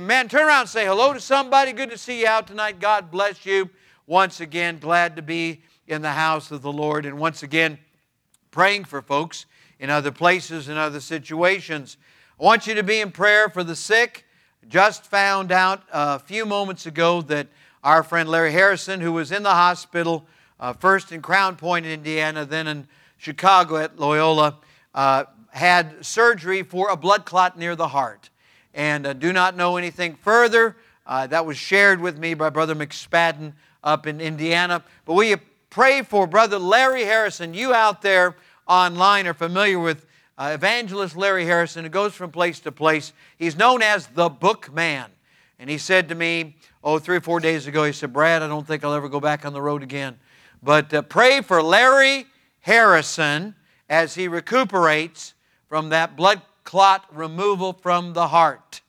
Amen. Turn around and say hello to somebody. Good to see you out tonight. God bless you. Once again, glad to be in the house of the Lord. And once again, praying for folks in other places and other situations. I want you to be in prayer for the sick. Just found out a few moments ago that our friend Larry Harrison, who was in the hospital, uh, first in Crown Point, Indiana, then in Chicago at Loyola, uh, had surgery for a blood clot near the heart and uh, do not know anything further. Uh, that was shared with me by Brother McSpadden up in Indiana. But will you pray for Brother Larry Harrison? You out there online are familiar with uh, evangelist Larry Harrison, who goes from place to place. He's known as the book man. And he said to me, oh, three or four days ago, he said, Brad, I don't think I'll ever go back on the road again. But uh, pray for Larry Harrison as he recuperates from that blood clot removal from the heart.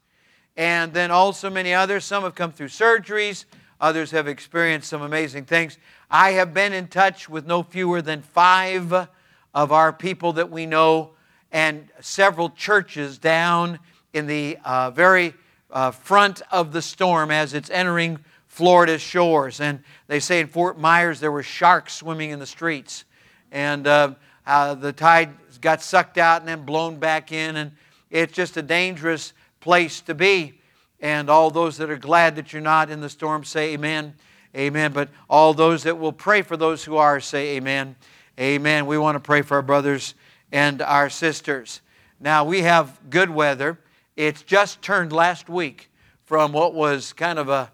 And then also many others. Some have come through surgeries, others have experienced some amazing things. I have been in touch with no fewer than five of our people that we know and several churches down in the uh, very uh, front of the storm as it's entering Florida's shores. And they say in Fort Myers there were sharks swimming in the streets. And uh, uh the tide got sucked out and then blown back in, and it's just a dangerous place to be. And all those that are glad that you're not in the storm say amen. Amen. But all those that will pray for those who are say amen. Amen. We want to pray for our brothers and our sisters. Now, we have good weather. It's just turned last week from what was kind of a,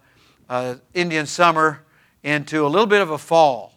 a Indian summer into a little bit of a fall.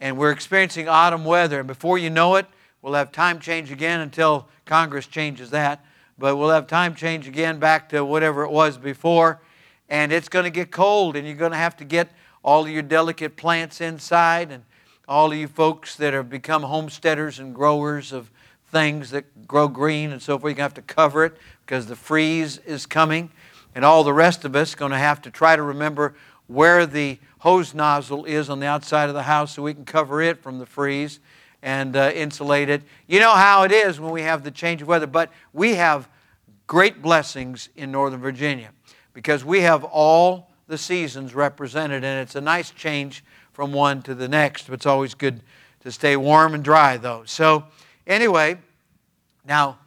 And we're experiencing autumn weather. And before you know it, We'll have time change again until Congress changes that. But we'll have time change again back to whatever it was before. And it's going to get cold, and you're going to have to get all of your delicate plants inside, and all of you folks that have become homesteaders and growers of things that grow green and so forth, you're going to have to cover it because the freeze is coming. And all the rest of us are going to have to try to remember where the hose nozzle is on the outside of the house so we can cover it from the freeze and uh, insulated. You know how it is when we have the change of weather, but we have great blessings in Northern Virginia because we have all the seasons represented, and it's a nice change from one to the next. But it's always good to stay warm and dry, though. So, anyway, now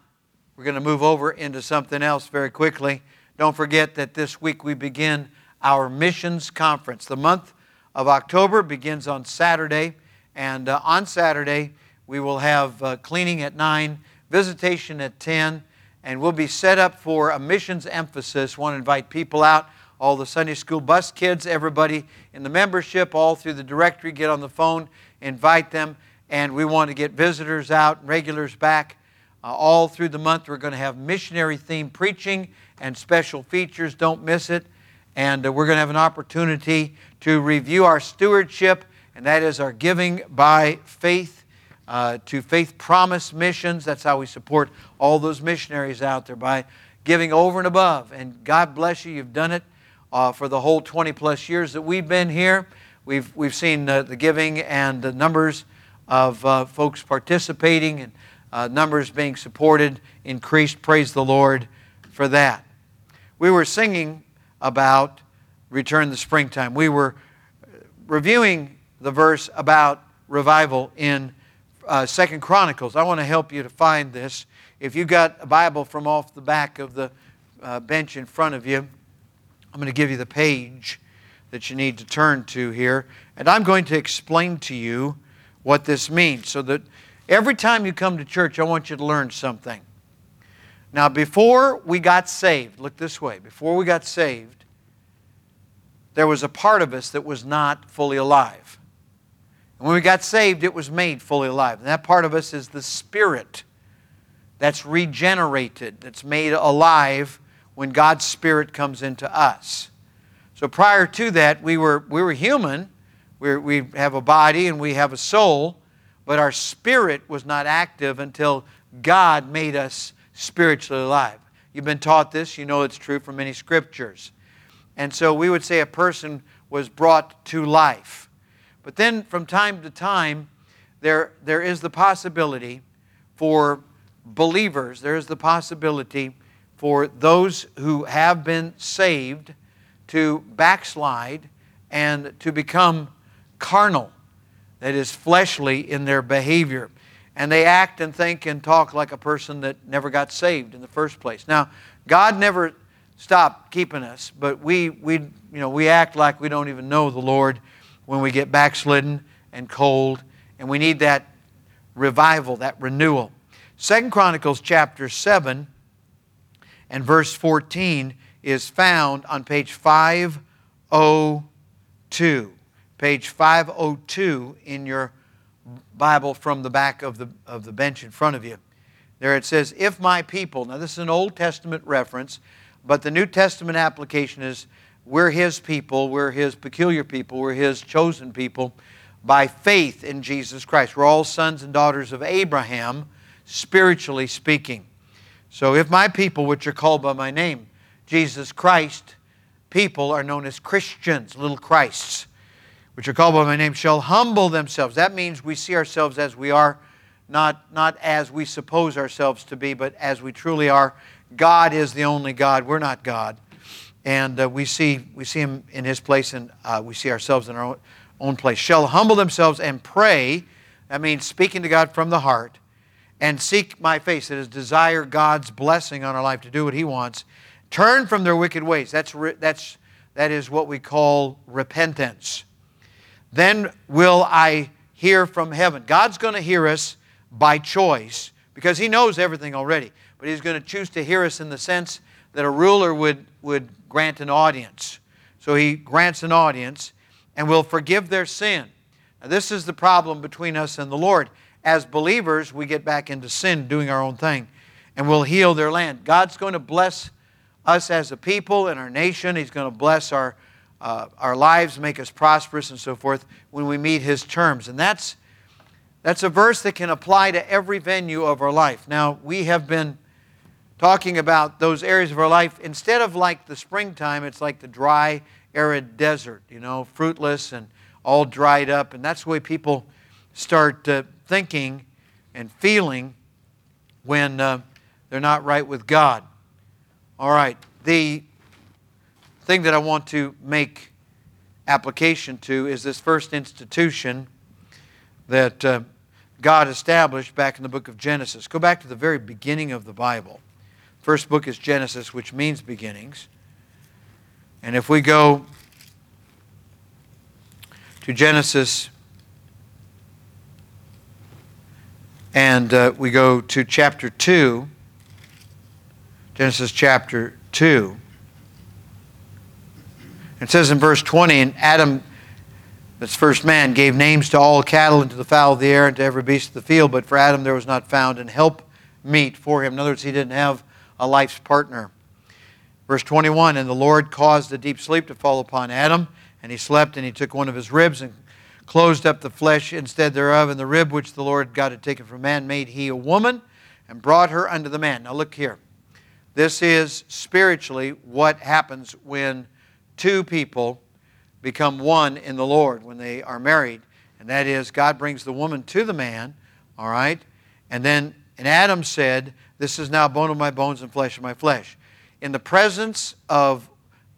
we're going to move over into something else very quickly. Don't forget that this week we begin our missions conference. The month of October begins on Saturday. And uh, on Saturday, we will have uh, cleaning at 9, visitation at 10, and we'll be set up for a missions emphasis. Want to invite people out, all the Sunday school bus kids, everybody in the membership, all through the directory, get on the phone, invite them. And we want to get visitors out, regulars back. Uh, all through the month, we're going to have missionary themed preaching and special features. Don't miss it. And uh, we're going to have an opportunity to review our stewardship and that is our giving by faith uh, to Faith Promise Missions. That's how we support all those missionaries out there by giving over and above. And God bless you, you've done it uh, for the whole 20 plus years that we've been here. We've, we've seen uh, the giving and the numbers of uh, folks participating and uh, numbers being supported increased. Praise the Lord for that. We were singing about Return the Springtime. We were reviewing the verse about revival in uh, Second Chronicles. I want to help you to find this. If you got a Bible from off the back of the uh, bench in front of you, I'm going to give you the page that you need to turn to here, and I'm going to explain to you what this means so that every time you come to church, I want you to learn something. Now, before we got saved, look this way before we got saved, there was a part of us that was not fully alive. And when we got saved, it was made fully alive. And that part of us is the spirit that's regenerated, that's made alive when God's spirit comes into us. So prior to that, we were, we were human. we we have a body and we have a soul, but our spirit was not active until God made us spiritually alive. You've been taught this, you know it's true from many scriptures. And so we would say a person was brought to life. But then from time to time, there, there is the possibility for believers, there is the possibility for those who have been saved to backslide and to become carnal, that is, fleshly in their behavior. And they act and think and talk like a person that never got saved in the first place. Now, God never stopped keeping us, but we, we, you know, we act like we don't even know the Lord when we get backslidden and cold, and we need that revival, that renewal. Second Chronicles chapter 7 and verse 14 is found on page 502. Page 502 in your Bible from the back of the, of the bench in front of you. There it says, If my people, now this is an Old Testament reference, but the New Testament application is we're His people, we're His peculiar people, we're His chosen people by faith in Jesus Christ. We're all sons and daughters of Abraham, spiritually speaking. So if my people, which are called by my name, Jesus Christ, people are known as Christians, little Christs, which are called by my name, shall humble themselves. That means we see ourselves as we are, not, not as we suppose ourselves to be, but as we truly are. God is the only God. We're not God. And uh, we, see, we see Him in His place, and uh, we see ourselves in our own, own place. Shall humble themselves and pray. That means speaking to God from the heart and seek my face. That is, desire God's blessing on our life to do what He wants. Turn from their wicked ways. That's, that's, that is what we call repentance. Then will I hear from heaven. God's going to hear us by choice because He knows everything already. But He's going to choose to hear us in the sense that a ruler would, would grant an audience. So He grants an audience and will forgive their sin. Now, this is the problem between us and the Lord as believers, we get back into sin, doing our own thing, and we'll heal their land. God's going to bless us as a people and our nation. He's going to bless our, uh, our lives, make us prosperous, and so forth when we meet His terms. And that's, that's a verse that can apply to every venue of our life. Now, we have been talking about those areas of our life. Instead of like the springtime, it's like the dry, arid desert, you know, fruitless and all dried up. And that's the way people start uh, thinking and feeling when uh, they're not right with God. All right, the thing that I want to make application to is this first institution that uh, God established back in the book of Genesis. Go back to the very beginning of the Bible. First book is Genesis, which means beginnings. And if we go to Genesis And uh, we go to chapter 2, Genesis chapter 2. It says in verse 20, and Adam, this first man, gave names to all cattle and to the fowl of the air and to every beast of the field, but for Adam there was not found an help meet for him. In other words, he didn't have a life's partner. Verse 21, and the Lord caused a deep sleep to fall upon Adam, and he slept, and he took one of his ribs and closed up the flesh instead thereof, and the rib which the Lord God had taken from man made he a woman and brought her unto the man. Now look here. This is spiritually what happens when two people become one in the Lord when they are married. And that is, God brings the woman to the man, all right? And then, and Adam said, This is now bone of my bones and flesh of my flesh. In the presence of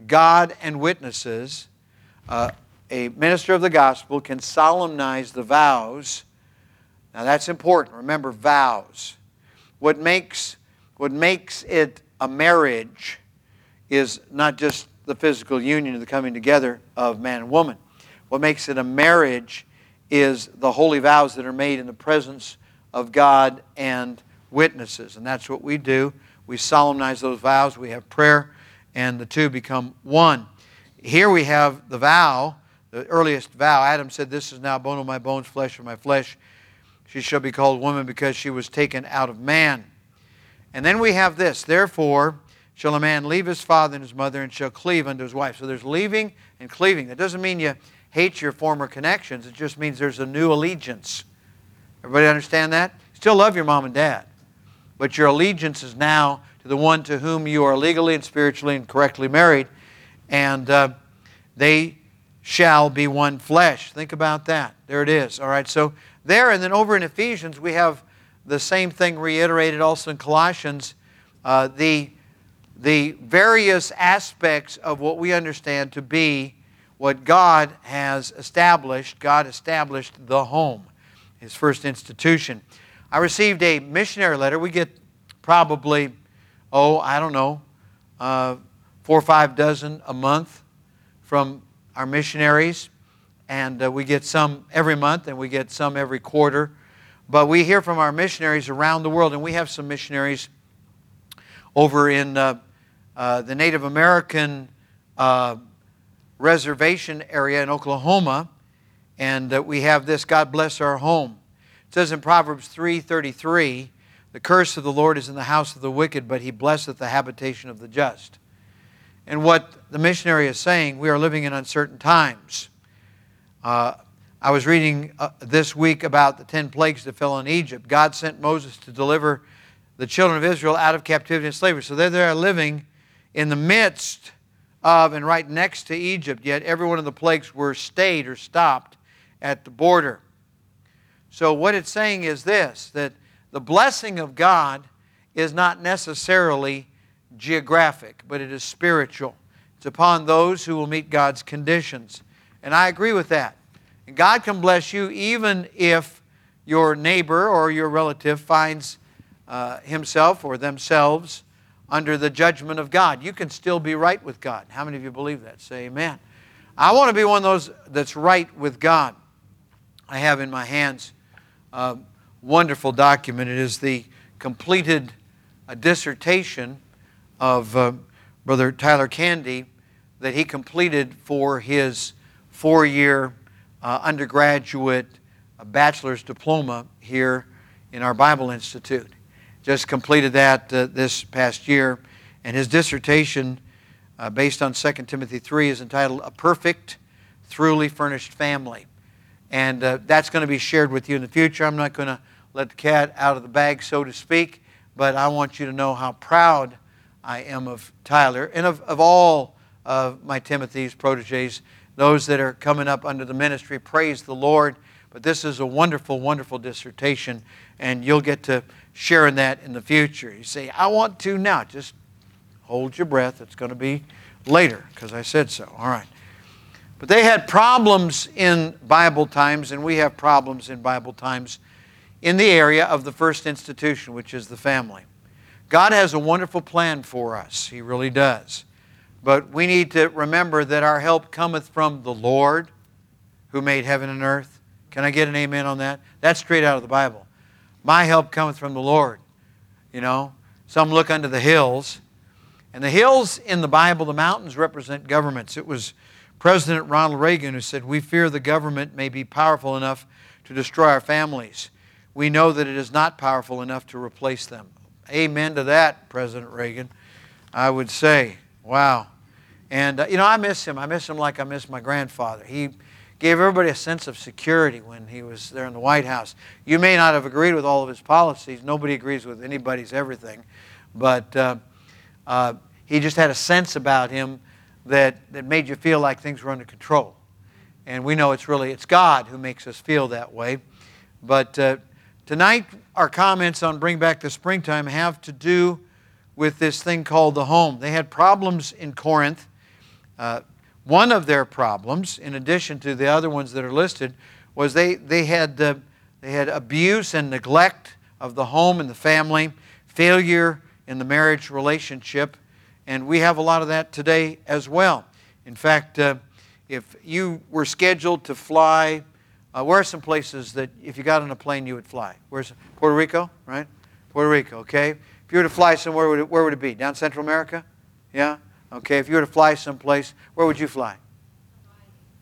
God and witnesses, uh, a minister of the gospel can solemnize the vows. Now that's important. Remember vows. What makes, what makes it a marriage is not just the physical union the coming together of man and woman. What makes it a marriage is the holy vows that are made in the presence of God and witnesses. And that's what we do. We solemnize those vows, we have prayer, and the two become one. Here we have the vow the earliest vow, Adam said, This is now bone of my bones, flesh of my flesh. She shall be called woman because she was taken out of man. And then we have this, therefore shall a man leave his father and his mother and shall cleave unto his wife. So there's leaving and cleaving. That doesn't mean you hate your former connections, it just means there's a new allegiance. Everybody understand that? Still love your mom and dad, but your allegiance is now to the one to whom you are legally and spiritually and correctly married. And uh, they shall be one flesh. Think about that. There it is. All right, so there, and then over in Ephesians, we have the same thing reiterated also in Colossians. Uh, the the various aspects of what we understand to be what God has established. God established the home, his first institution. I received a missionary letter. We get probably, oh, I don't know, uh, four or five dozen a month from our missionaries. And uh, we get some every month and we get some every quarter. But we hear from our missionaries around the world, and we have some missionaries over in uh, uh the Native American uh, reservation area in Oklahoma. And uh, we have this God bless our home. It says in Proverbs 3:33, "The curse of the Lord is in the house of the wicked, but he blesseth the habitation of the just." And what the missionary is saying, we are living in uncertain times. Uh, I was reading uh, this week about the ten plagues that fell on Egypt. God sent Moses to deliver the children of Israel out of captivity and slavery. So they're there living in the midst of and right next to Egypt, yet every one of the plagues were stayed or stopped at the border. So, what it's saying is this that the blessing of God is not necessarily geographic, but it is spiritual. It's upon those who will meet God's conditions. And I agree with that. And God can bless you even if your neighbor or your relative finds uh, himself or themselves under the judgment of God. You can still be right with God. How many of you believe that? Say amen. I want to be one of those that's right with God. I have in my hands a wonderful document. It is the completed uh, dissertation of uh, Brother Tyler Candy that he completed for his four year uh, undergraduate uh, bachelor's diploma here in our Bible Institute. Just completed that uh, this past year. And his dissertation, uh, based on 2 Timothy 3, is entitled A Perfect, Truly Furnished Family. And uh, that's going to be shared with you in the future. I'm not going to let the cat out of the bag, so to speak, but I want you to know how proud I am of Tyler and of, of all of my Timothy's proteges, those that are coming up under the ministry. Praise the Lord. But this is a wonderful, wonderful dissertation, and you'll get to share in that in the future. You say, I want to now. Just hold your breath. It's going to be later because I said so. All right. But they had problems in Bible times, and we have problems in Bible times in the area of the first institution, which is the family. God has a wonderful plan for us. He really does. But we need to remember that our help cometh from the Lord who made heaven and earth. Can I get an amen on that? That's straight out of the Bible. My help cometh from the Lord. You know, some look unto the hills. And the hills in the Bible, the mountains represent governments. It was President Ronald Reagan who said, We fear the government may be powerful enough to destroy our families. We know that it is not powerful enough to replace them. Amen to that, President Reagan. I would say, wow. And, uh, you know, I miss him. I miss him like I miss my grandfather. He gave everybody a sense of security when he was there in the White House. You may not have agreed with all of his policies. Nobody agrees with anybody's everything. But uh, uh, he just had a sense about him that, that made you feel like things were under control. And we know it's really, it's God who makes us feel that way. But uh, tonight, our comments on Bring Back the Springtime have to do with this thing called the home. They had problems in Corinth. Uh, one of their problems, in addition to the other ones that are listed, was they, they, had, uh, they had abuse and neglect of the home and the family, failure in the marriage relationship, and we have a lot of that today as well. In fact, uh, if you were scheduled to fly, uh, where are some places that if you got on a plane you would fly? Where's Puerto Rico, right? Puerto Rico, okay. If you were to fly somewhere, where would it, where would it be? Down Central America? Yeah? Okay. If you were to fly someplace, where would you fly?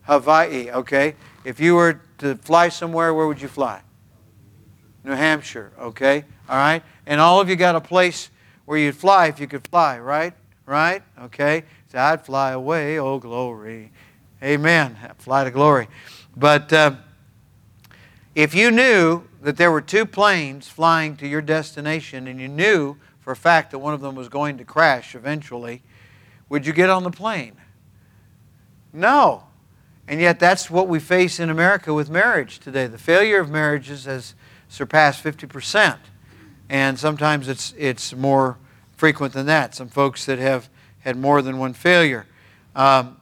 Hawaii, okay. If you were to fly somewhere, where would you fly? New Hampshire, okay. All right. And all of you got a place where you'd fly if you could fly, right? Right? Okay? So I'd fly away, oh glory. Amen. Fly to glory. But uh, if you knew that there were two planes flying to your destination and you knew for a fact that one of them was going to crash eventually, would you get on the plane? No. And yet, that's what we face in America with marriage today. The failure of marriages has surpassed 50%. And sometimes it's, it's more frequent than that. Some folks that have had more than one failure. Um,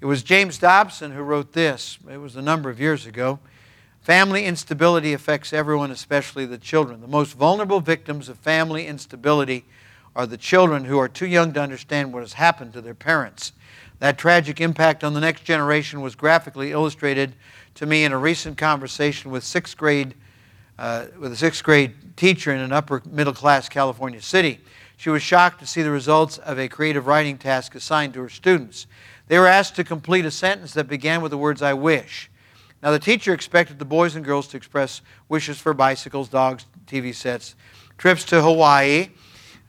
it was James Dobson who wrote this. It was a number of years ago. Family instability affects everyone, especially the children. The most vulnerable victims of family instability are the children who are too young to understand what has happened to their parents. That tragic impact on the next generation was graphically illustrated to me in a recent conversation with sixth grade uh, with a sixth grade teacher in an upper middle class California city. She was shocked to see the results of a creative writing task assigned to her students. They were asked to complete a sentence that began with the words, I wish. Now, the teacher expected the boys and girls to express wishes for bicycles, dogs, TV sets, trips to Hawaii.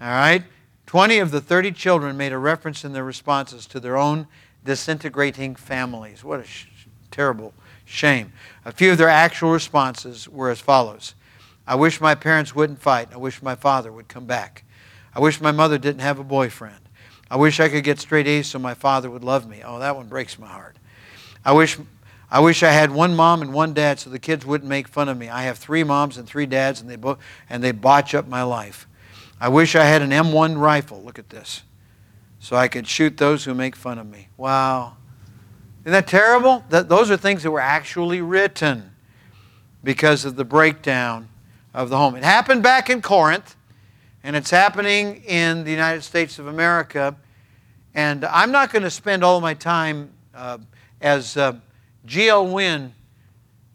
All right? 20 of the 30 children made a reference in their responses to their own disintegrating families. What a sh- terrible shame. A few of their actual responses were as follows I wish my parents wouldn't fight. I wish my father would come back. I wish my mother didn't have a boyfriend. I wish I could get straight A's so my father would love me. Oh, that one breaks my heart. I wish, I wish I had one mom and one dad so the kids wouldn't make fun of me. I have three moms and three dads, and they, bo- and they botch up my life. I wish I had an M1 rifle. Look at this. So I could shoot those who make fun of me. Wow. Isn't that terrible? That, those are things that were actually written because of the breakdown of the home. It happened back in Corinth, and it's happening in the United States of America. And I'm not going to spend all my time uh, as uh, G.L. Wynne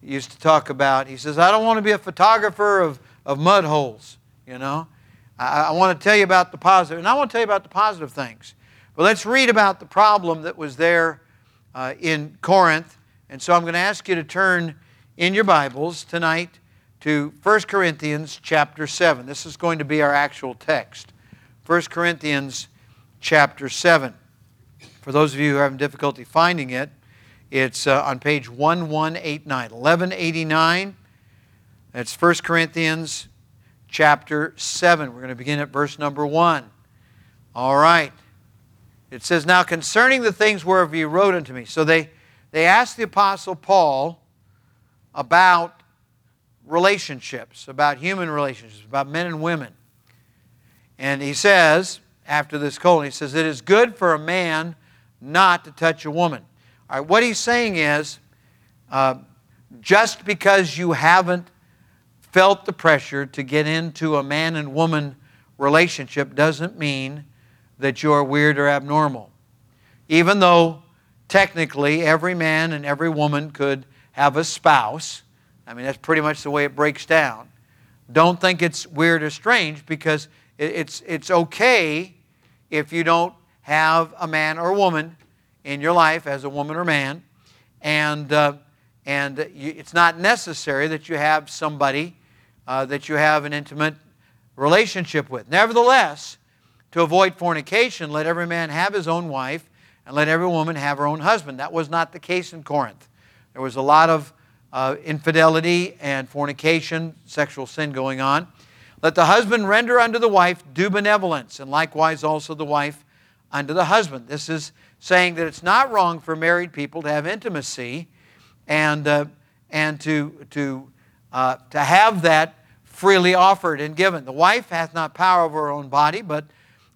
used to talk about. He says, I don't want to be a photographer of, of mud holes, you know. I, I want to tell you about the positive, and I want to tell you about the positive things. But let's read about the problem that was there uh, in Corinth. And so I'm going to ask you to turn in your Bibles tonight to 1 Corinthians chapter 7. This is going to be our actual text. 1 Corinthians chapter 7. For those of you who are having difficulty finding it, it's uh, on page 1189. 1189. That's 1 Corinthians chapter 7. We're going to begin at verse number 1. All right. It says, Now concerning the things whereof you wrote unto me. So they, they asked the Apostle Paul about relationships, about human relationships, about men and women. And he says, after this colon, he says, It is good for a man not to touch a woman. All right, what he's saying is, uh, just because you haven't felt the pressure to get into a man and woman relationship doesn't mean that you're weird or abnormal. Even though technically every man and every woman could have a spouse, I mean, that's pretty much the way it breaks down. Don't think it's weird or strange because it's, it's okay if you don't have a man or a woman in your life as a woman or man, and, uh, and you, it's not necessary that you have somebody uh, that you have an intimate relationship with. Nevertheless, to avoid fornication, let every man have his own wife, and let every woman have her own husband. That was not the case in Corinth. There was a lot of uh, infidelity and fornication, sexual sin going on. Let the husband render unto the wife due benevolence, and likewise also the wife unto the husband. This is saying that it's not wrong for married people to have intimacy and, uh, and to, to, uh, to have that freely offered and given. The wife hath not power over her own body, but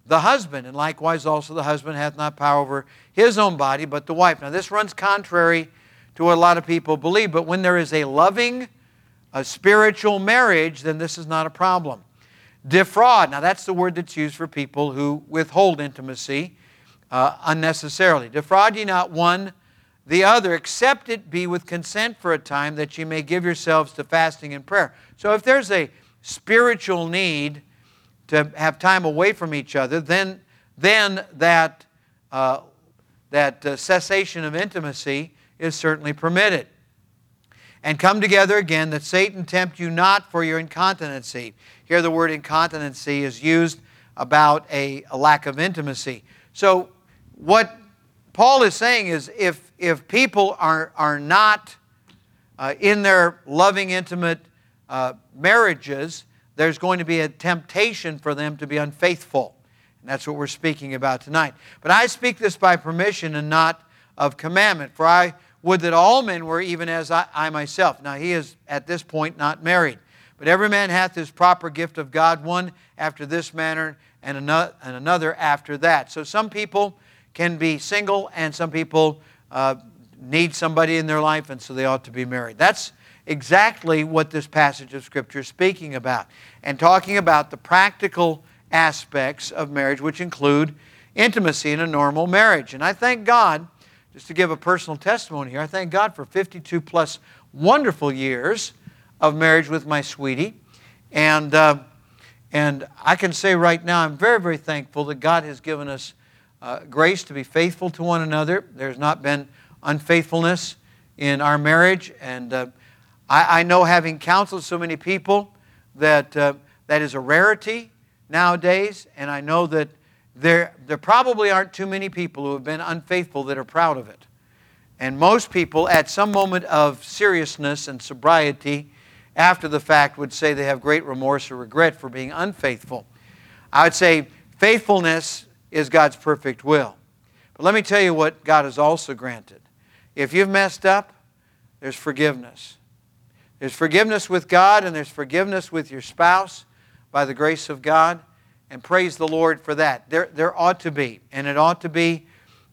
the husband, and likewise also the husband hath not power over his own body, but the wife. Now, this runs contrary to what a lot of people believe, but when there is a loving, a spiritual marriage, then this is not a problem. Defraud, now that's the word that's used for people who withhold intimacy uh, unnecessarily. Defraud ye not one the other, except it be with consent for a time, that ye may give yourselves to fasting and prayer. So if there's a spiritual need, to have time away from each other, then, then that, uh, that uh, cessation of intimacy is certainly permitted. And come together again, that Satan tempt you not for your incontinency. Here, the word incontinency is used about a, a lack of intimacy. So, what Paul is saying is if, if people are, are not uh, in their loving, intimate uh, marriages, there's going to be a temptation for them to be unfaithful. And that's what we're speaking about tonight. But I speak this by permission and not of commandment, for I would that all men were even as I, I myself. Now, he is at this point not married. But every man hath his proper gift of God, one after this manner, and another after that. So some people can be single, and some people uh, need somebody in their life, and so they ought to be married. That's exactly what this passage of Scripture is speaking about, and talking about the practical aspects of marriage, which include intimacy in a normal marriage. And I thank God, just to give a personal testimony here, I thank God for 52 plus wonderful years of marriage with my sweetie. And, uh, and I can say right now, I'm very, very thankful that God has given us uh, grace to be faithful to one another. There's not been unfaithfulness in our marriage. And uh, I, I, know, having counseled so many people, that uh, that is a rarity nowadays. And I know that there, there probably aren't too many people who have been unfaithful that are proud of it. And most people, at some moment of seriousness and sobriety, after the fact, would say they have great remorse or regret for being unfaithful. I would say faithfulness is God's perfect will. But let me tell you what God has also granted. If you've messed up, there's forgiveness. There's forgiveness with God and there's forgiveness with your spouse by the grace of God. And praise the Lord for that. There, there ought to be. And it ought to be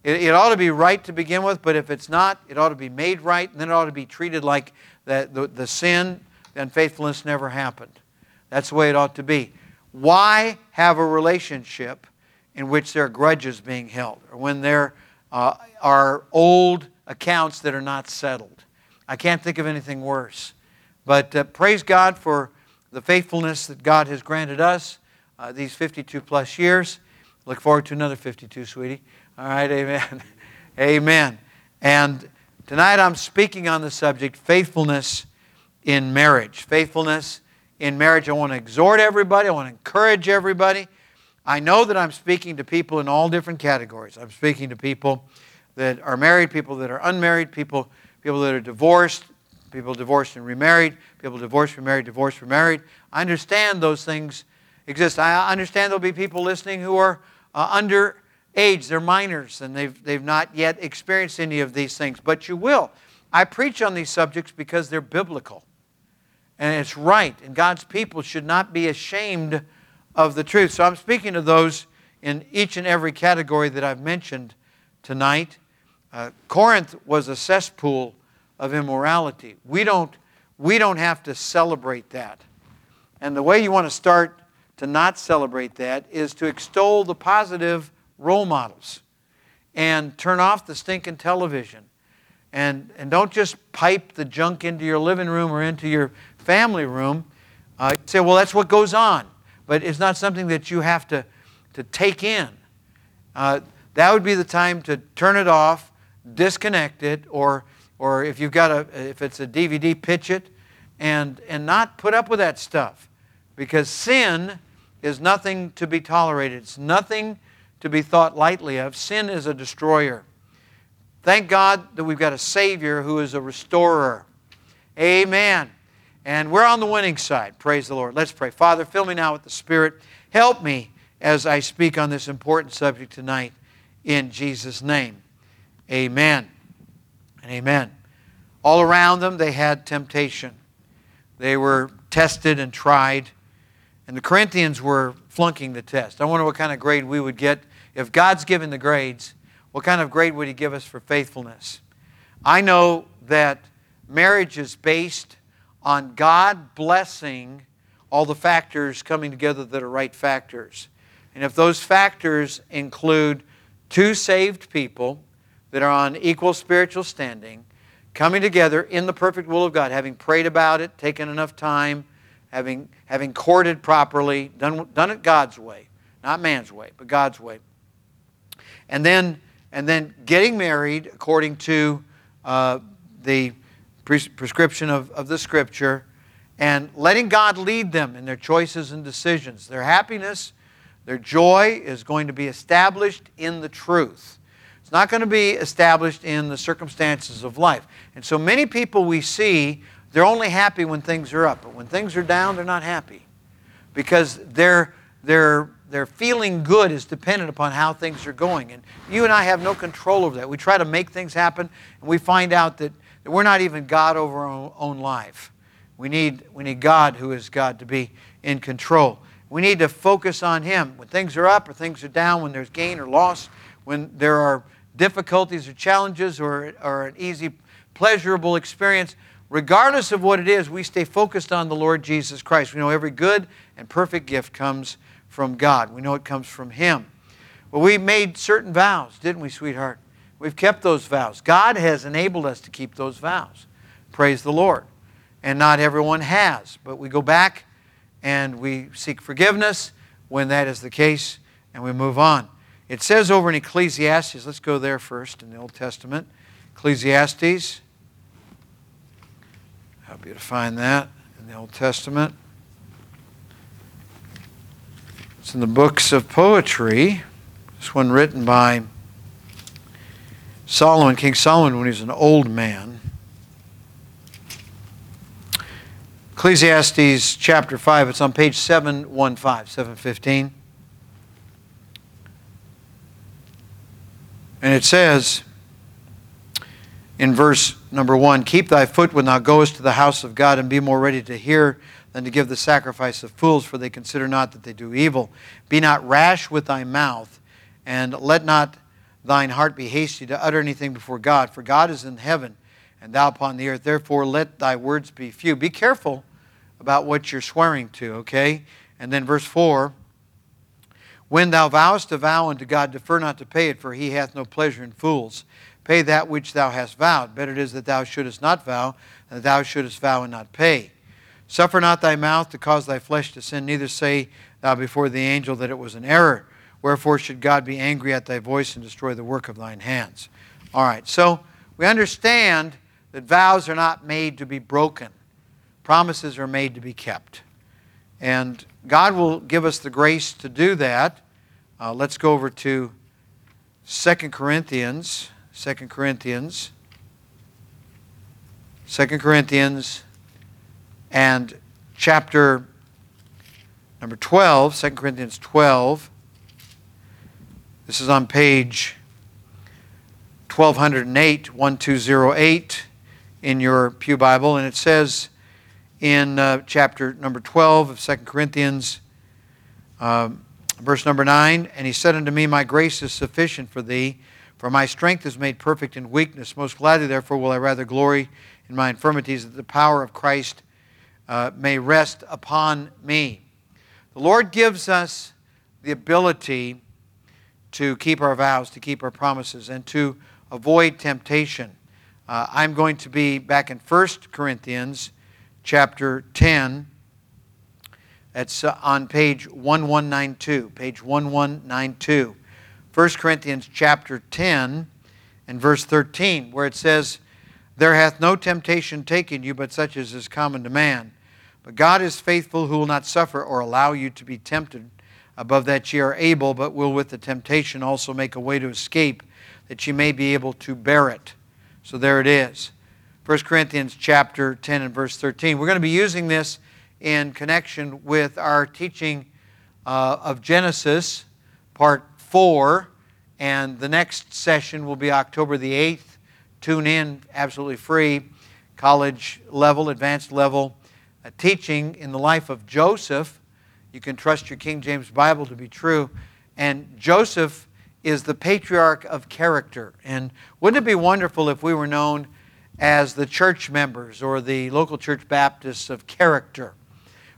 it, it ought to be right to begin with, but if it's not, it ought to be made right, and then it ought to be treated like the, the, the sin, the unfaithfulness never happened. That's the way it ought to be. Why have a relationship in which there are grudges being held, or when there uh, are old accounts that are not settled? I can't think of anything worse. But uh, praise God for the faithfulness that God has granted us uh, these 52 plus years. Look forward to another 52, sweetie. All right, amen. amen. And tonight I'm speaking on the subject faithfulness in marriage. Faithfulness in marriage. I want to exhort everybody, I want to encourage everybody. I know that I'm speaking to people in all different categories. I'm speaking to people that are married, people that are unmarried, people, people that are divorced, people divorced and remarried, people divorced, remarried, divorced, remarried. I understand those things exist. I understand there'll be people listening who are uh, under age. They're minors and they've, they've not yet experienced any of these things, but you will. I preach on these subjects because they're biblical. And it's right. And God's people should not be ashamed of the truth. So I'm speaking to those in each and every category that I've mentioned tonight. Uh, Corinth was a cesspool of immorality. We don't, we don't have to celebrate that. And the way you want to start to not celebrate that is to extol the positive role models and turn off the stinking television. And, and don't just pipe the junk into your living room or into your family room. Uh, say, well, that's what goes on. But it's not something that you have to, to take in. Uh, that would be the time to turn it off, disconnect it, or, or if you've got a, if it's a DVD, pitch it, and, and not put up with that stuff. Because sin is nothing to be tolerated. It's nothing to be thought lightly of. Sin is a destroyer. Thank God that we've got a Savior who is a restorer. Amen. And we're on the winning side. Praise the Lord. Let's pray. Father, fill me now with the Spirit. Help me as I speak on this important subject tonight in Jesus' name. Amen and amen. All around them, they had temptation. They were tested and tried. And the Corinthians were flunking the test. I wonder what kind of grade we would get if God's given the grades, what kind of grade would He give us for faithfulness? I know that marriage is based on God blessing all the factors coming together that are right factors. And if those factors include two saved people that are on equal spiritual standing, coming together in the perfect will of God, having prayed about it, taken enough time, having, having courted properly, done, done it God's way, not man's way, but God's way, and then, and then getting married according to uh, the pres- prescription of, of the Scripture and letting God lead them in their choices and decisions. Their happiness, their joy is going to be established in the truth. It's not going to be established in the circumstances of life. And so many people we see, they're only happy when things are up. But when things are down, they're not happy because they're, they're their feeling good is dependent upon how things are going. And you and I have no control over that. We try to make things happen, and we find out that, that we're not even God over our own life. We need, we need God, who is God, to be in control. We need to focus on Him. When things are up or things are down, when there's gain or loss, when there are difficulties or challenges or, or an easy, pleasurable experience, regardless of what it is, we stay focused on the Lord Jesus Christ. We know every good and perfect gift comes from God. We know it comes from Him. Well, we made certain vows, didn't we, sweetheart? We've kept those vows. God has enabled us to keep those vows. Praise the Lord. And not everyone has, but we go back and we seek forgiveness when that is the case and we move on. It says over in Ecclesiastes, let's go there first in the Old Testament. Ecclesiastes. Help you to find that in the Old Testament. It's in the books of poetry. This one written by Solomon, King Solomon, when he was an old man. Ecclesiastes chapter 5, it's on page 715, 715. And it says in verse number 1 Keep thy foot when thou goest to the house of God, and be more ready to hear than to give the sacrifice of fools, for they consider not that they do evil. Be not rash with thy mouth, and let not thine heart be hasty to utter anything before God, for God is in heaven, and thou upon the earth. Therefore, let thy words be few. Be careful about what you're swearing to, okay? And then verse 4 When thou vowest a vow unto God, defer not to pay it, for he hath no pleasure in fools. Pay that which thou hast vowed. Better it is that thou shouldest not vow, than that thou shouldest vow and not pay. Suffer not thy mouth to cause thy flesh to sin, neither say thou before the angel that it was an error. Wherefore should God be angry at thy voice and destroy the work of thine hands? All right, so we understand that vows are not made to be broken, promises are made to be kept. And God will give us the grace to do that. Uh, let's go over to 2 Corinthians. 2 Corinthians. 2 Corinthians and chapter number 12, 2 Corinthians 12. This is on page 1208, 1208 in your Pew Bible, and it says in uh, chapter number 12 of 2 Corinthians, um, verse number 9, And he said unto me, My grace is sufficient for thee, for my strength is made perfect in weakness. Most gladly, therefore, will I rather glory in my infirmities, that the power of Christ uh, may rest upon me. The Lord gives us the ability to keep our vows, to keep our promises, and to avoid temptation. Uh, I'm going to be back in 1 Corinthians chapter 10. That's uh, on page 1192. Page 1192. 1 Corinthians chapter 10 and verse 13, where it says, There hath no temptation taken you but such as is common to man. But God is faithful, who will not suffer or allow you to be tempted above that ye are able, but will with the temptation also make a way to escape, that ye may be able to bear it. So there it is. 1 Corinthians chapter 10 and verse 13. We're going to be using this in connection with our teaching uh, of Genesis, part 4, and the next session will be October the 8th. Tune in, absolutely free, college level, advanced level a teaching in the life of Joseph. You can trust your King James Bible to be true. And Joseph is the patriarch of character. And wouldn't it be wonderful if we were known as the church members or the local church Baptists of character?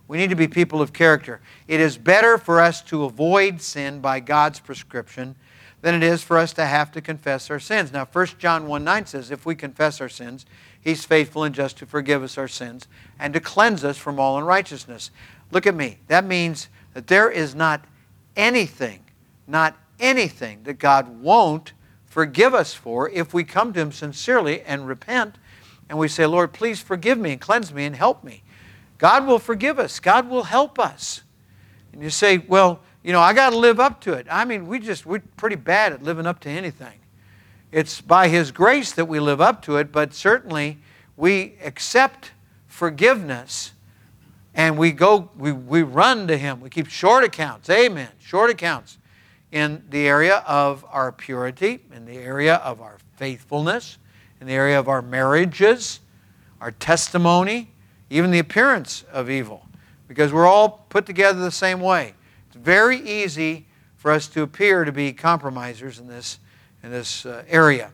We need to be people of character. It is better for us to avoid sin by God's prescription than it is for us to have to confess our sins. Now, 1 John 1 9 says, If we confess our sins, He's faithful and just to forgive us our sins and to cleanse us from all unrighteousness. Look at me. That means that there is not anything, not anything that God won't forgive us for if we come to Him sincerely and repent and we say, Lord, please forgive me and cleanse me and help me. God will forgive us, God will help us. And you say, well, you know, I got to live up to it. I mean, we just, we're pretty bad at living up to anything. It's by His grace that we live up to it, but certainly we accept forgiveness and we go, we, we run to Him. We keep short accounts. Amen. Short accounts in the area of our purity, in the area of our faithfulness, in the area of our marriages, our testimony, even the appearance of evil. because we're all put together the same way. It's very easy for us to appear to be compromisers in this, in this uh, area.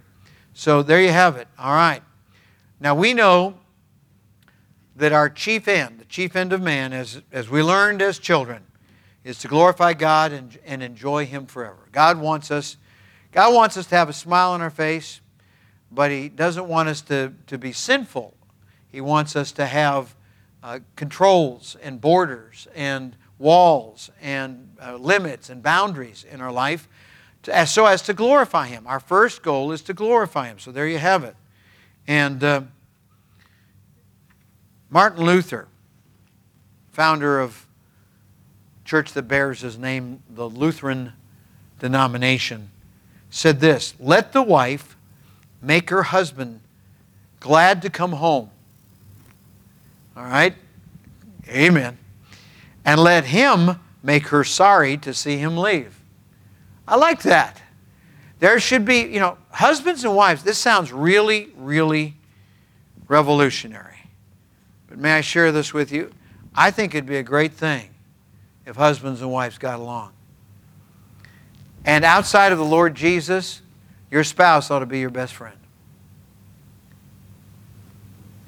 So there you have it. All right. Now we know that our chief end, the chief end of man, as, as we learned as children, is to glorify God and, and enjoy Him forever. God wants us, God wants us to have a smile on our face, but He doesn't want us to, to be sinful. He wants us to have uh, controls and borders and walls and uh, limits and boundaries in our life to, so as to glorify Him. Our first goal is to glorify Him. So there you have it. And uh, Martin Luther, founder of church that bears his name, the Lutheran denomination, said this Let the wife make her husband glad to come home. All right? Amen. And let him make her sorry to see him leave. I like that. There should be, you know, husbands and wives, this sounds really, really revolutionary. But may I share this with you? I think it'd be a great thing if husbands and wives got along. And outside of the Lord Jesus, your spouse ought to be your best friend.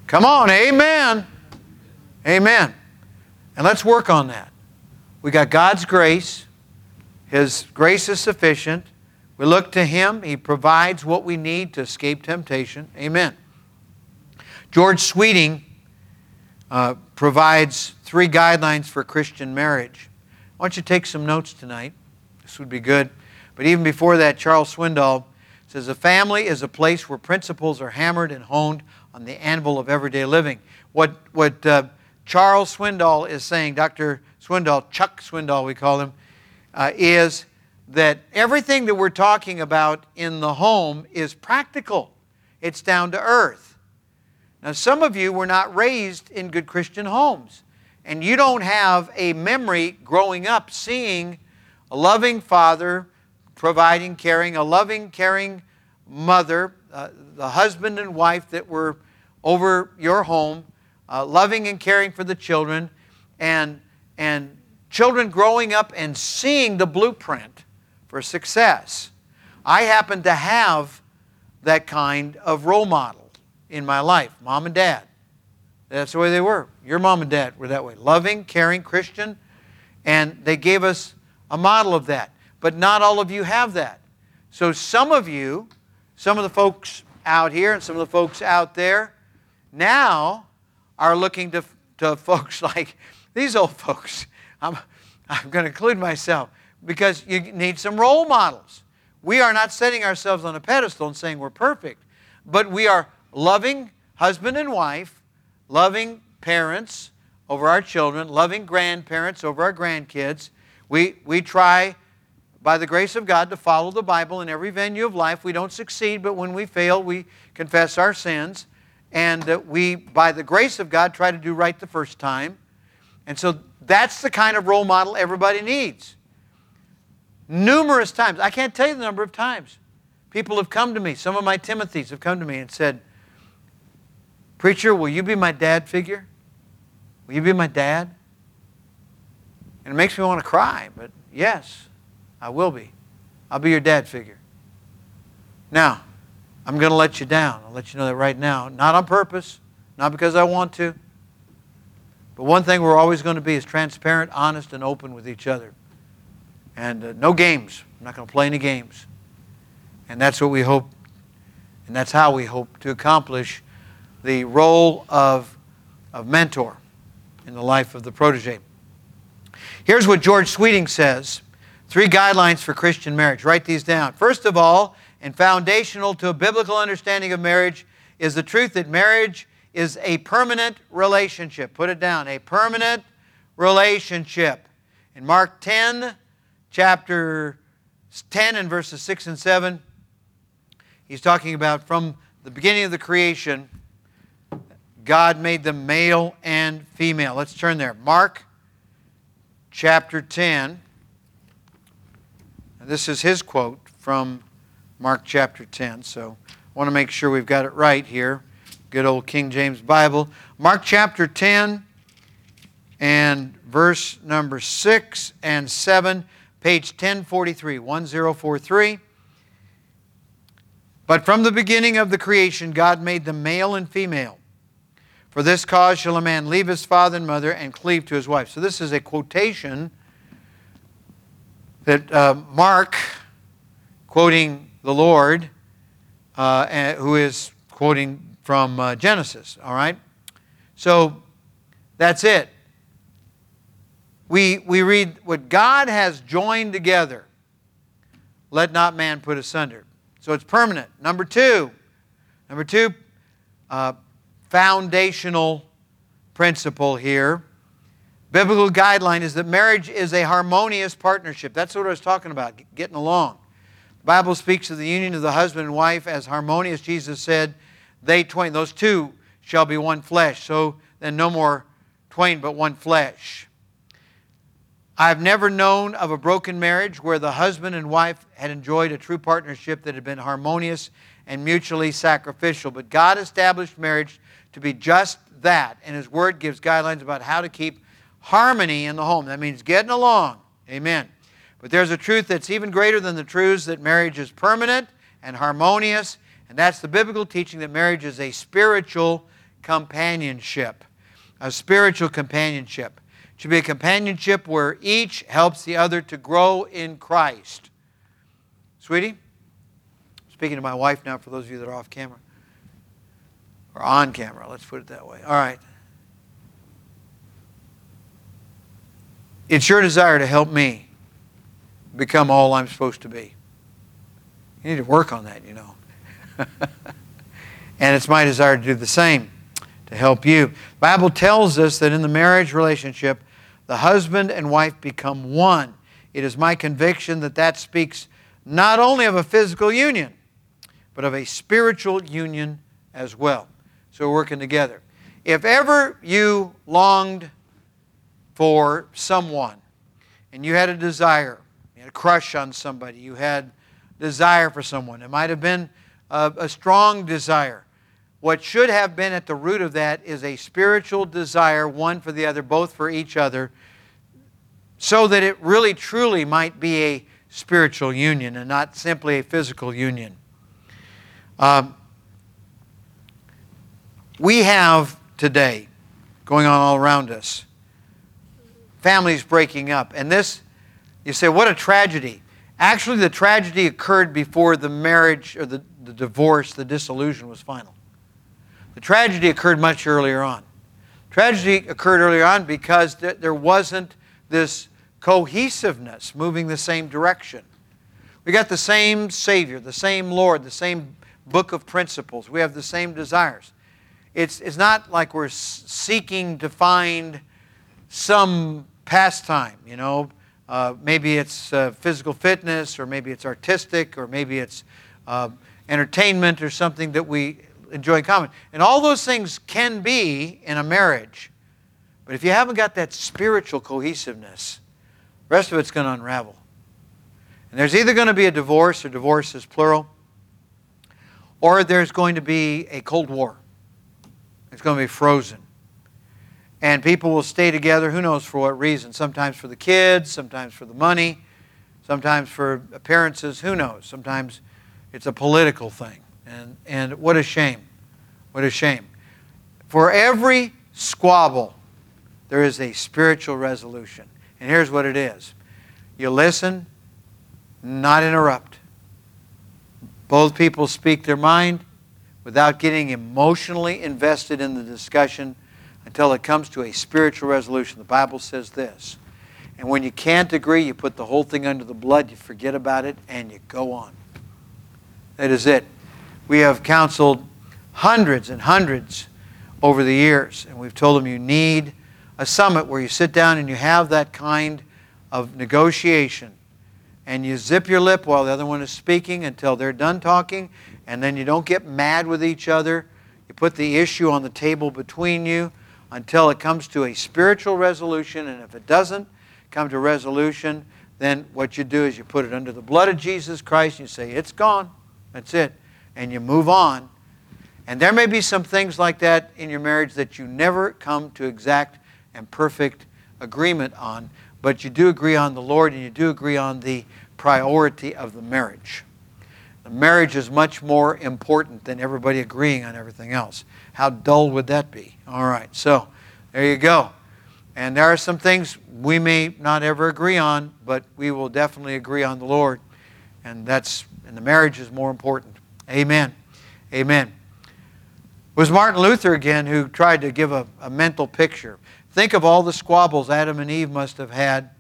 Come on, amen. Amen. And let's work on that. We got God's grace. His grace is sufficient. We look to Him. He provides what we need to escape temptation. Amen. George Sweeting uh, provides three guidelines for Christian marriage. I want you to take some notes tonight. This would be good. But even before that, Charles Swindoll says a family is a place where principles are hammered and honed on the anvil of everyday living. What, what uh, Charles Swindoll is saying, Dr. Swindoll, Chuck Swindoll, we call him, uh, is that everything that we're talking about in the home is practical. It's down to earth. Now, some of you were not raised in good Christian homes, and you don't have a memory growing up seeing a loving father providing, caring, a loving, caring mother, uh, the husband and wife that were over your home, uh, loving and caring for the children, and, and children growing up and seeing the blueprint for success. I happen to have that kind of role model in my life mom and dad. That's the way they were. Your mom and dad were that way loving, caring, Christian, and they gave us a model of that. But not all of you have that. So some of you, some of the folks out here and some of the folks out there, now are looking to, to folks like these old folks. I'm, I'm going to include myself because you need some role models. We are not setting ourselves on a pedestal and saying we're perfect, but we are loving husband and wife, loving parents over our children, loving grandparents over our grandkids. We, we try, by the grace of God, to follow the Bible in every venue of life. We don't succeed, but when we fail, we confess our sins. And uh, we, by the grace of God, try to do right the first time. And so that's the kind of role model everybody needs. Numerous times, I can't tell you the number of times, people have come to me, some of my Timothys have come to me and said, Preacher, will you be my dad figure? Will you be my dad? And it makes me want to cry, but yes, I will be. I'll be your dad figure. Now, I'm going to let you down. I'll let you know that right now. Not on purpose, not because I want to. But one thing we're always going to be is transparent, honest, and open with each other. And uh, no games. I'm not going to play any games. And that's what we hope, and that's how we hope to accomplish the role of, of mentor in the life of the protege. Here's what George Sweeting says three guidelines for Christian marriage. Write these down. First of all, and foundational to a biblical understanding of marriage, is the truth that marriage is a permanent relationship. Put it down a permanent relationship. In Mark 10, chapter 10, and verses 6 and 7, he's talking about from the beginning of the creation God made them male and female. Let's turn there. Mark chapter 10. And this is his quote from Mark chapter 10. So I want to make sure we've got it right here. Good old King James Bible. Mark chapter 10 and verse number 6 and 7, page 1043, 1043. But from the beginning of the creation, God made them male and female. For this cause shall a man leave his father and mother and cleave to his wife. So this is a quotation that uh, Mark, quoting the Lord, uh, who is quoting from uh, Genesis, all right? So that's it. We, we read, What God has joined together, let not man put asunder. So it's permanent. Number two, number two, uh, foundational principle here. Biblical guideline is that marriage is a harmonious partnership. That's what I was talking about, getting along. Bible speaks of the union of the husband and wife as harmonious. Jesus said, they twain, those two shall be one flesh. So then no more twain, but one flesh. I've never known of a broken marriage where the husband and wife had enjoyed a true partnership that had been harmonious and mutually sacrificial. But God established marriage to be just that, and His Word gives guidelines about how to keep harmony in the home. That means getting along. Amen. But there's a truth that's even greater than the truths that marriage is permanent and harmonious, and that's the biblical teaching that marriage is a spiritual companionship. A spiritual companionship should be a companionship where each helps the other to grow in Christ. Sweetie, speaking to my wife now for those of you that are off camera, or on camera, let's put it that way. All right. It's your desire to help me become all I'm supposed to be. You need to work on that, you know. and it's my desire to do the same to help you. The Bible tells us that in the marriage relationship, the husband and wife become one. It is my conviction that that speaks not only of a physical union, but of a spiritual union as well. So we're working together. If ever you longed for someone and you had a desire, a crush on somebody, you had desire for someone, it might have been a, a strong desire. What should have been at the root of that is a spiritual desire, one for the other, both for each other, so that it really truly might be a spiritual union and not simply a physical union. Um, we have today, going on all around us, families breaking up. And this, you say, what a tragedy. Actually, the tragedy occurred before the marriage or the, the divorce, the dissolution was final. The tragedy occurred much earlier on. Tragedy occurred earlier on because th- there wasn't this cohesiveness moving the same direction. We got the same Savior, the same Lord, the same book of principles. We have the same desires. It's, it's not like we're seeking to find some pastime, you know. Uh, maybe it's uh, physical fitness, or maybe it's artistic, or maybe it's uh, entertainment, or something that we enjoy in common. And all those things can be in a marriage. But if you haven't got that spiritual cohesiveness, the rest of it's going to unravel. And there's either going to be a divorce, or divorce is plural, or there's going to be a Cold War. It's going to be frozen. And people will stay together, who knows for what reason. Sometimes for the kids, sometimes for the money, sometimes for appearances, who knows. Sometimes it's a political thing. And, and what a shame. What a shame. For every squabble, there is a spiritual resolution. And here's what it is you listen, not interrupt. Both people speak their mind without getting emotionally invested in the discussion until it comes to a spiritual resolution. The Bible says this. And when you can't agree, you put the whole thing under the blood, you forget about it, and you go on. That is it. We have counseled hundreds and hundreds over the years, and we've told them you need a summit where you sit down and you have that kind of negotiation. And you zip your lip while the other one is speaking until they're done talking, and then you don't get mad with each other. You put the issue on the table between you until it comes to a spiritual resolution, and if it doesn't come to resolution, then what you do is you put it under the blood of Jesus Christ and you say, It's gone. That's it and you move on. And there may be some things like that in your marriage that you never come to exact and perfect agreement on, but you do agree on the Lord and you do agree on the priority of the marriage. Marriage is much more important than everybody agreeing on everything else. How dull would that be? All right, so there you go. And there are some things we may not ever agree on, but we will definitely agree on the Lord. And that's and the marriage is more important. Amen. Amen. It was Martin Luther again who tried to give a, a mental picture. Think of all the squabbles Adam and Eve must have had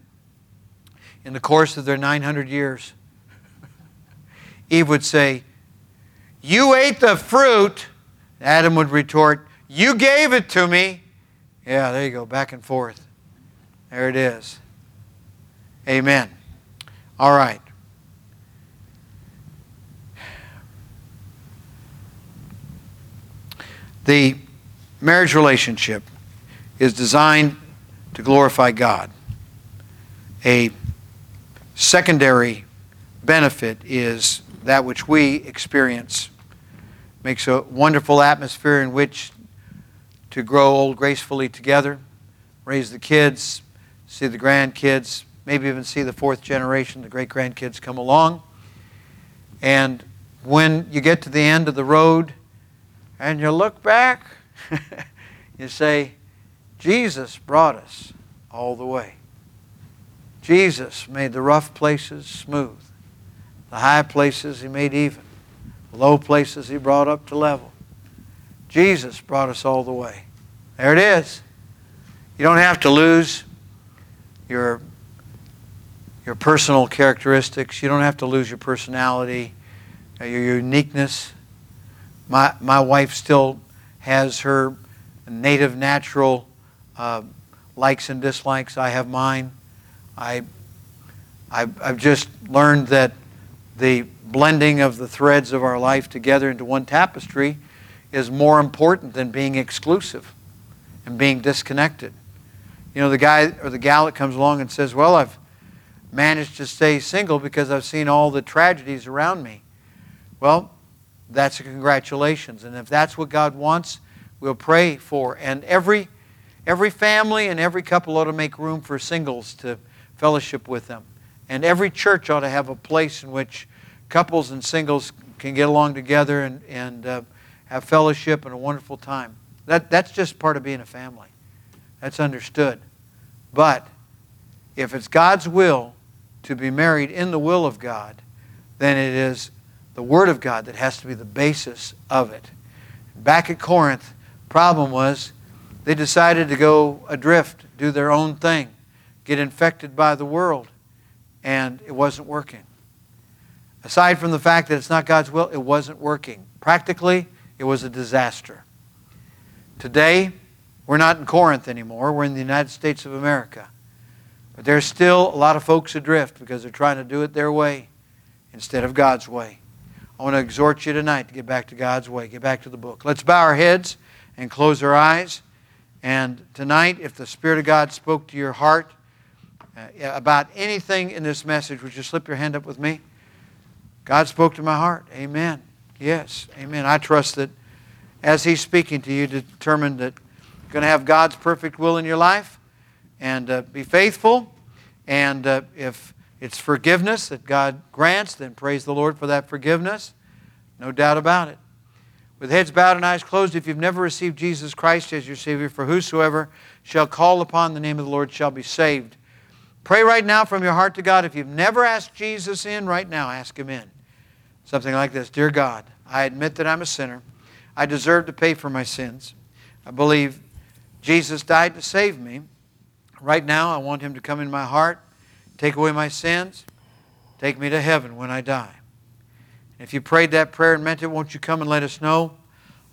in the course of their 900 years. Eve would say, You ate the fruit. Adam would retort, You gave it to me. Yeah, there you go, back and forth. There it is. Amen. All right. The marriage relationship is designed to glorify God. A secondary benefit is that which we experience. Makes a wonderful atmosphere in which to grow old gracefully together, raise the kids, see the grandkids, maybe even see the fourth generation, the great grandkids come along. And when you get to the end of the road and you look back, you say, Jesus brought us all the way. Jesus made the rough places smooth. The high places he made even. The low places he brought up to level. Jesus brought us all the way. There it is. You don't have to lose your, your personal characteristics. You don't have to lose your personality, uh, your uniqueness. My, my wife still has her native, natural uh, likes and dislikes. I have mine. I, I've, I've just learned that the blending of the threads of our life together into one tapestry is more important than being exclusive and being disconnected. You know, the guy or the gal that comes along and says, Well, I've managed to stay single because I've seen all the tragedies around me. Well, that's a congratulations. And if that's what God wants, we'll pray for. And every every family and every couple ought to make room for singles to fellowship with them. And every church ought to have a place in which couples and singles can get along together and, and uh, have fellowship and a wonderful time. That, that's just part of being a family. That's understood. But if it's God's will to be married in the will of God, then it is the Word of God that has to be the basis of it. Back at Corinth, problem was they decided to go adrift, do their own thing, get infected by the world, and it wasn't working. Aside from the fact that it's not God's will, it wasn't working. Practically, it was a disaster. Today, we're not in Corinth anymore. We're in the United States of America. But there's still a lot of folks adrift because they're trying to do it their way instead of God's way. I want to exhort you tonight to get back to God's way, get back to the book. Let's bow our heads and close our eyes. And tonight, if the Spirit of God spoke to your heart about anything in this message, would you slip your hand up with me? God spoke to my heart. Amen. Yes. Amen. I trust that as He's speaking to you, determined that you're going to have God's perfect will in your life and uh, be faithful. And uh, if it's forgiveness that God grants, then praise the Lord for that forgiveness. No doubt about it. With heads bowed and eyes closed, if you've never received Jesus Christ as your Savior, for whosoever shall call upon the name of the Lord shall be saved. Pray right now from your heart to God. If you've never asked Jesus in right now, ask Him in. Something like this Dear God, I admit that I'm a sinner. I deserve to pay for my sins. I believe Jesus died to save me. Right now, I want Him to come in my heart take away my sins, take me to heaven when I die. If you prayed that prayer and meant it, won't you come and let us know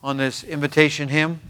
on this invitation hymn?